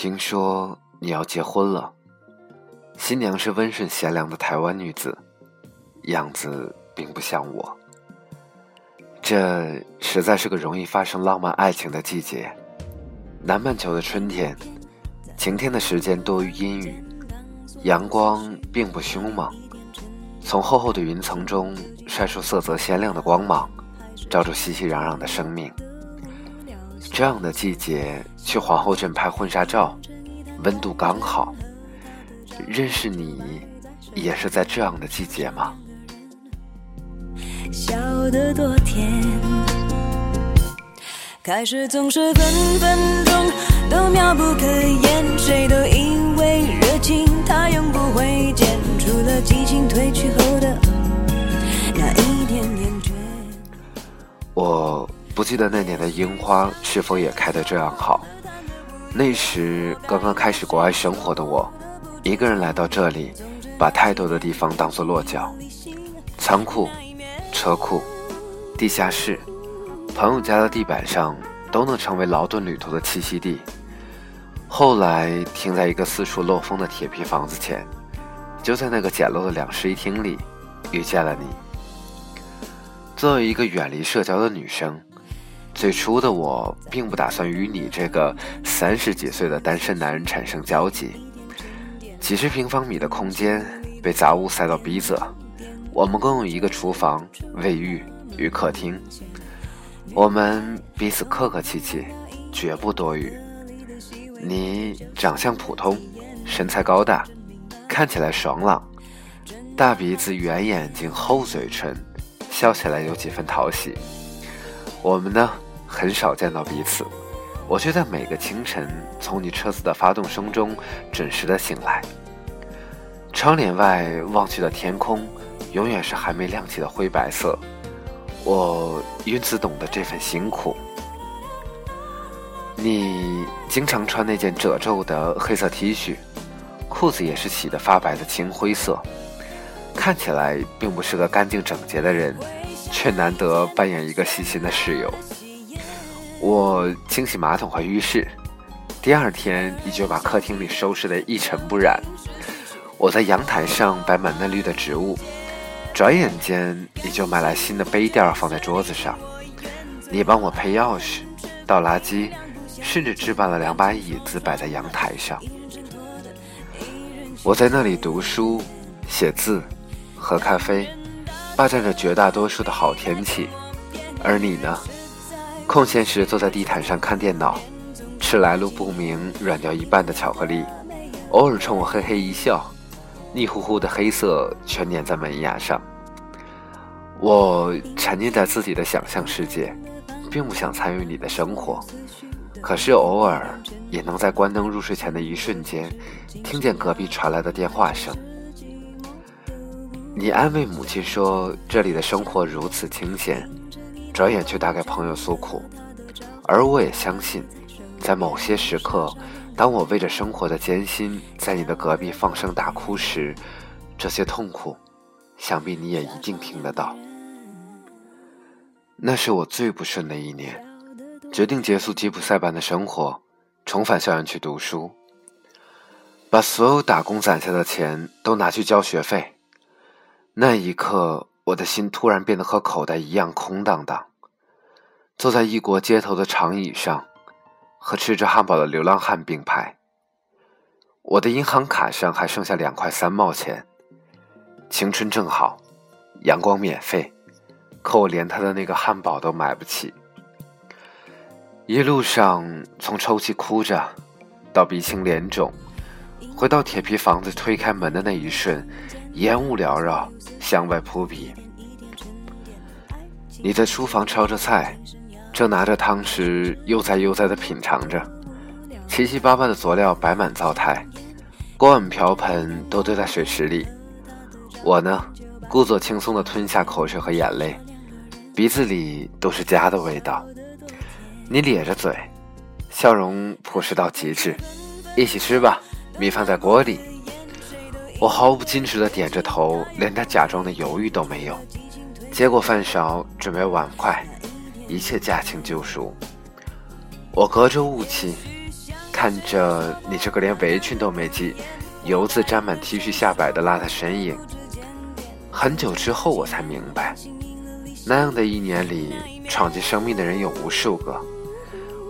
听说你要结婚了，新娘是温顺贤良的台湾女子，样子并不像我。这实在是个容易发生浪漫爱情的季节。南半球的春天，晴天的时间多于阴雨，阳光并不凶猛，从厚厚的云层中晒出色泽鲜亮的光芒，照出熙熙攘攘的生命。这样的季节去皇后镇拍婚纱照，温度刚好。认识你，也是在这样的季节吗？笑得多甜。开始总是分分钟都妙不可言，谁都以为热情它永不会减，除了激情褪去后的不记得那年的樱花是否也开得这样好。那时刚刚开始国外生活的我，一个人来到这里，把太多的地方当作落脚：仓库、车库、地下室、朋友家的地板上，都能成为劳顿旅途的栖息地。后来停在一个四处漏风的铁皮房子前，就在那个简陋的两室一厅里，遇见了你。作为一个远离社交的女生。最初的我并不打算与你这个三十几岁的单身男人产生交集。几十平方米的空间被杂物塞到逼仄，我们共用一个厨房、卫浴与客厅。我们彼此客客气气，绝不多语。你长相普通，身材高大，看起来爽朗，大鼻子、圆眼睛、厚嘴唇，笑起来有几分讨喜。我们呢？很少见到彼此，我却在每个清晨从你车子的发动声中准时的醒来。窗帘外望去的天空，永远是还没亮起的灰白色。我因此懂得这份辛苦。你经常穿那件褶皱的黑色 T 恤，裤子也是洗得发白的青灰色，看起来并不是个干净整洁的人，却难得扮演一个细心的室友。我清洗马桶和浴室，第二天你就把客厅里收拾得一尘不染。我在阳台上摆满嫩绿的植物，转眼间你就买来新的杯垫放在桌子上。你帮我配钥匙、倒垃圾，甚至置办了两把椅子摆在阳台上。我在那里读书、写字、喝咖啡，霸占着绝大多数的好天气。而你呢？空闲时坐在地毯上看电脑，吃来路不明、软掉一半的巧克力，偶尔冲我嘿嘿一笑，腻乎乎的黑色全粘在门牙上。我沉浸在自己的想象世界，并不想参与你的生活，可是偶尔也能在关灯入睡前的一瞬间，听见隔壁传来的电话声。你安慰母亲说：“这里的生活如此清闲。”转眼却打给朋友诉苦，而我也相信，在某些时刻，当我为着生活的艰辛在你的隔壁放声大哭时，这些痛苦，想必你也一定听得到。那是我最不顺的一年，决定结束吉普赛般的生活，重返校园去读书，把所有打工攒下的钱都拿去交学费。那一刻。我的心突然变得和口袋一样空荡荡。坐在异国街头的长椅上，和吃着汉堡的流浪汉并排。我的银行卡上还剩下两块三毛钱。青春正好，阳光免费，可我连他的那个汉堡都买不起。一路上，从抽泣哭着，到鼻青脸肿，回到铁皮房子推开门的那一瞬。烟雾缭绕，香味扑鼻。你在厨房炒着菜，正拿着汤匙悠哉悠哉地品尝着，七七八八的佐料摆满灶台，锅碗瓢盆都堆在水池里。我呢，故作轻松地吞下口水和眼泪，鼻子里都是家的味道。你咧着嘴，笑容朴实到极致。一起吃吧，米饭在锅里。我毫不矜持地点着头，连他假装的犹豫都没有。接过饭勺，准备碗筷，一切驾轻就熟。我隔着雾气，看着你这个连围裙都没系、油渍沾满 T 恤下摆的邋遢身影，很久之后我才明白，那样的一年里，闯进生命的人有无数个，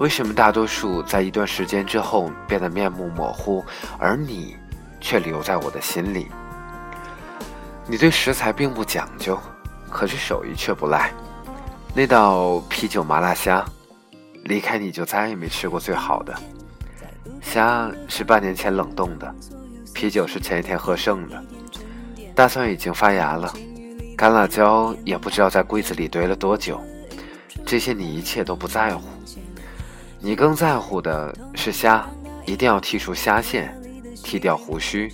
为什么大多数在一段时间之后变得面目模糊，而你却留在我的心里？你对食材并不讲究，可是手艺却不赖。那道啤酒麻辣虾，离开你就再也没吃过最好的。虾是半年前冷冻的，啤酒是前一天喝剩的，大蒜已经发芽了，干辣椒也不知道在柜子里堆了多久。这些你一切都不在乎，你更在乎的是虾，一定要剔除虾线，剃掉胡须，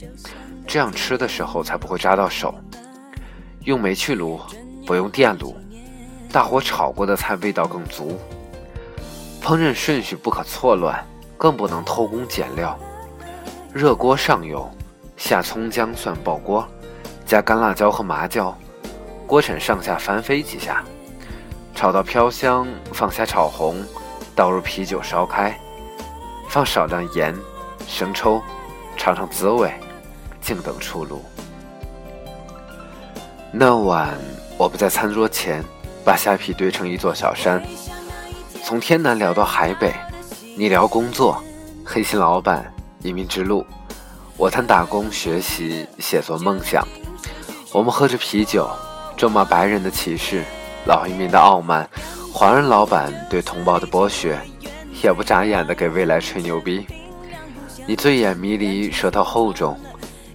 这样吃的时候才不会扎到手。用煤气炉，不用电炉。大火炒过的菜味道更足。烹饪顺序不可错乱，更不能偷工减料。热锅上油，下葱姜蒜爆锅，加干辣椒和麻椒，锅铲上下翻飞几下，炒到飘香，放下炒红，倒入啤酒烧开，放少量盐、生抽，尝尝滋味，静等出炉。那晚，我们在餐桌前，把虾皮堆成一座小山，从天南聊到海北。你聊工作，黑心老板，移民之路；我谈打工、学习、写作、梦想。我们喝着啤酒，咒骂白人的歧视，老移民的傲慢，华人老板对同胞的剥削，也不眨眼的给未来吹牛逼。你醉眼迷离，舌头厚重，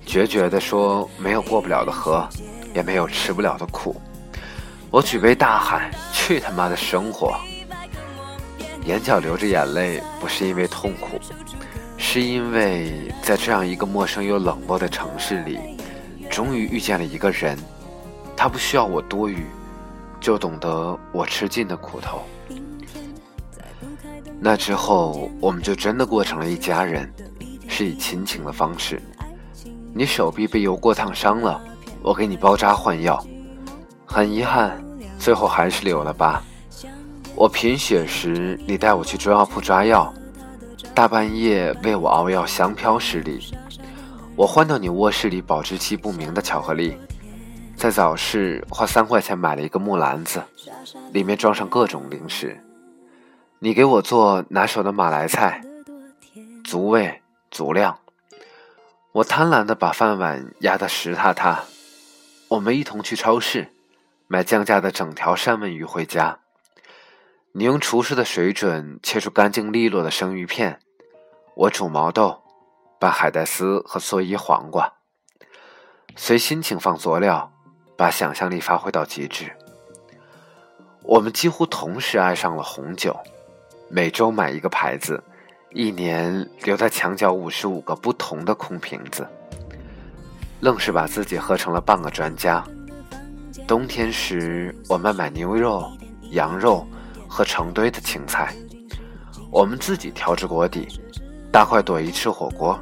决绝地说：“没有过不了的河。”也没有吃不了的苦，我举杯大喊：“去他妈的生活！”眼角流着眼泪，不是因为痛苦，是因为在这样一个陌生又冷漠的城市里，终于遇见了一个人，他不需要我多语，就懂得我吃尽的苦头。那之后，我们就真的过成了一家人，是以亲情的方式。你手臂被油锅烫伤了。我给你包扎换药，很遗憾，最后还是留了疤。我贫血时，你带我去中药铺抓药，大半夜为我熬药，香飘十里。我换到你卧室里保质期不明的巧克力，在早市花三块钱买了一个木篮子，里面装上各种零食。你给我做拿手的马来菜，足味足量。我贪婪地把饭碗压得实塌塌。我们一同去超市买降价的整条三文鱼回家。你用厨师的水准切出干净利落的生鱼片，我煮毛豆，拌海带丝和蓑衣黄瓜，随心情放佐料，把想象力发挥到极致。我们几乎同时爱上了红酒，每周买一个牌子，一年留在墙角五十五个不同的空瓶子。愣是把自己喝成了半个专家。冬天时，我们买牛肉、羊肉和成堆的青菜，我们自己调制锅底，大快朵颐吃火锅。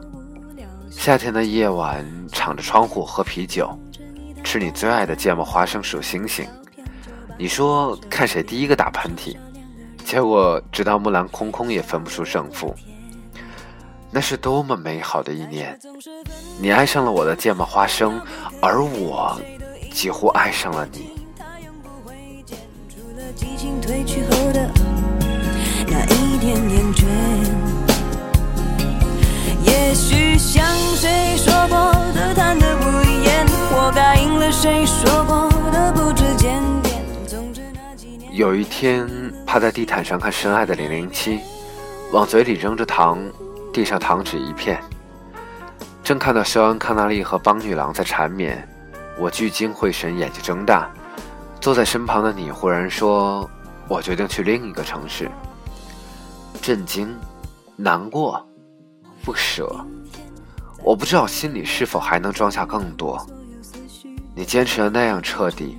夏天的夜晚，敞着窗户喝啤酒，吃你最爱的芥末花生数星星。你说看谁第一个打喷嚏，结果直到木兰空空也分不出胜负。那是多么美好的一年！你爱上了我的芥末花生，而我几乎爱上了你。也许像谁说过的谈的不言，我该应了谁说过。有一天，趴在地毯上看深爱的零零七，往嘴里扔着糖。地上糖纸一片，正看到肖恩·康纳利和邦女郎在缠绵，我聚精会神，眼睛睁大。坐在身旁的你忽然说：“我决定去另一个城市。”震惊、难过、不舍，我不知道心里是否还能装下更多。你坚持的那样彻底，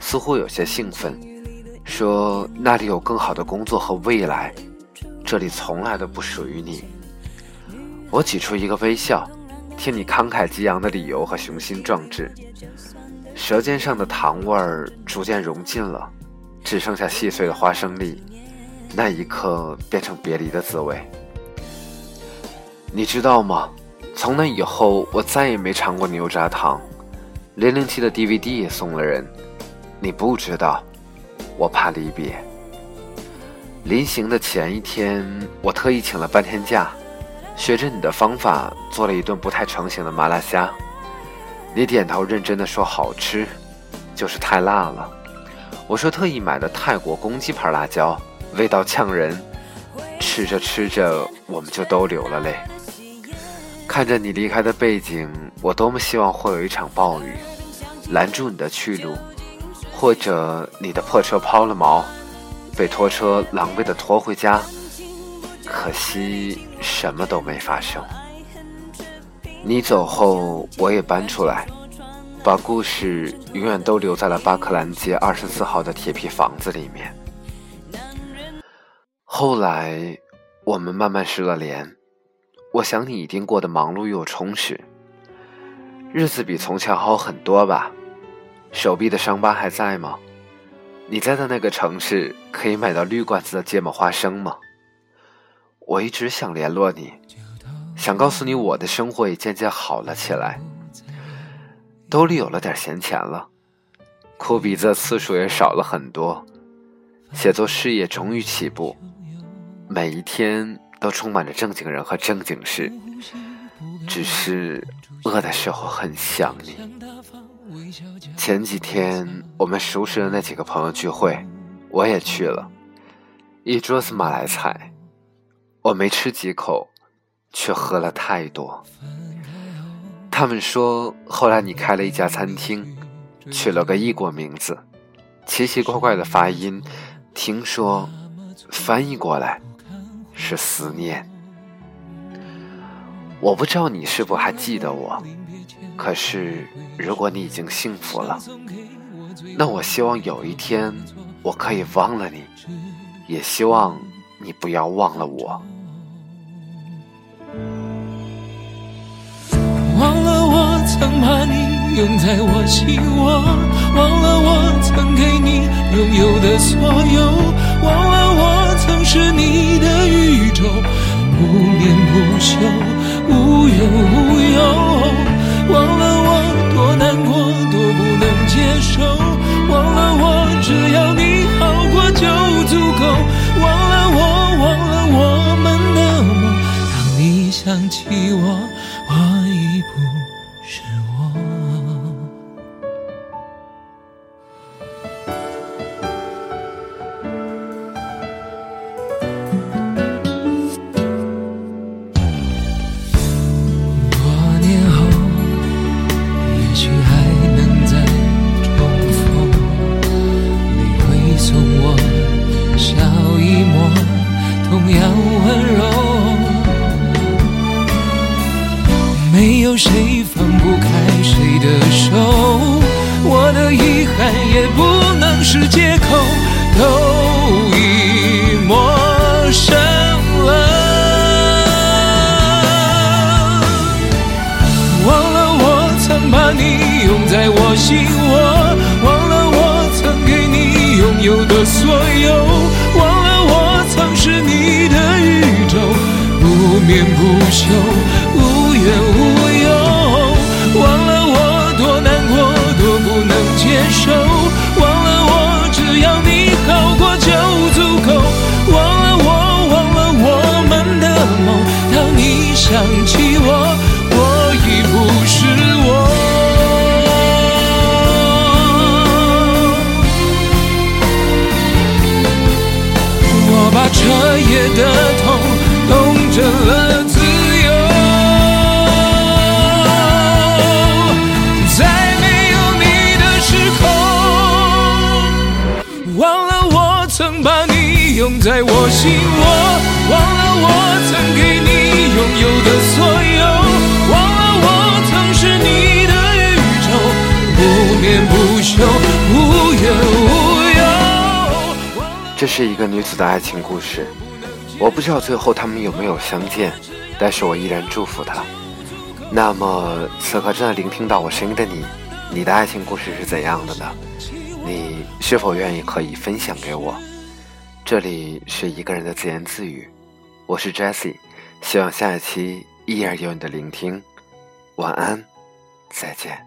似乎有些兴奋，说那里有更好的工作和未来，这里从来都不属于你。我挤出一个微笑，听你慷慨激昂的理由和雄心壮志，舌尖上的糖味儿逐渐融尽了，只剩下细碎的花生粒，那一刻变成别离的滋味。你知道吗？从那以后，我再也没尝过牛轧糖。零零七的 DVD 也送了人。你不知道，我怕离别。临行的前一天，我特意请了半天假，学着你的方法做了一顿不太成型的麻辣虾。你点头认真的说好吃，就是太辣了。我说特意买的泰国公鸡牌辣椒，味道呛人。吃着吃着，我们就都流了泪。看着你离开的背景，我多么希望会有一场暴雨，拦住你的去路，或者你的破车抛了锚。被拖车狼狈的拖回家，可惜什么都没发生。你走后，我也搬出来，把故事永远都留在了巴克兰街二十四号的铁皮房子里面。后来，我们慢慢失了联。我想你一定过得忙碌又充实，日子比从前好很多吧？手臂的伤疤还在吗？你在的那个城市可以买到绿罐子的芥末花生吗？我一直想联络你，想告诉你我的生活也渐渐好了起来，兜里有了点闲钱了，哭鼻子的次数也少了很多，写作事业终于起步，每一天都充满着正经人和正经事，只是饿的时候很想你。前几天我们熟识的那几个朋友聚会，我也去了，一桌子马来菜，我没吃几口，却喝了太多。他们说后来你开了一家餐厅，取了个异国名字，奇奇怪怪的发音，听说翻译过来是思念。我不知道你是否还记得我。可是，如果你已经幸福了，那我希望有一天我可以忘了你，也希望你不要忘了我。忘了我曾把你拥在我心窝，忘了我曾给你拥有的所有，忘了我曾是你的宇宙，不眠不休，无忧无忧。你永在我心窝，忘了我曾给你拥有的所有，忘了我曾是你的宇宙，不眠不休，无怨无忧，忘了我多难过，多不能接受，忘了我只要你好过就足够，忘了我忘了我们的梦，当你想起我。我，忘了我曾给你。拥有的所有，忘了我曾是你的宇宙，不眠不休，无怨无忧。这是一个女子的爱情故事，我不知道最后他们有没有相见，但是我依然祝福她。那么，此刻正在聆听到我声音的你，你的爱情故事是怎样的呢？你是否愿意可以分享给我？这里是一个人的自言自语我是 jessie 希望下一期依然有你的聆听。晚安再见。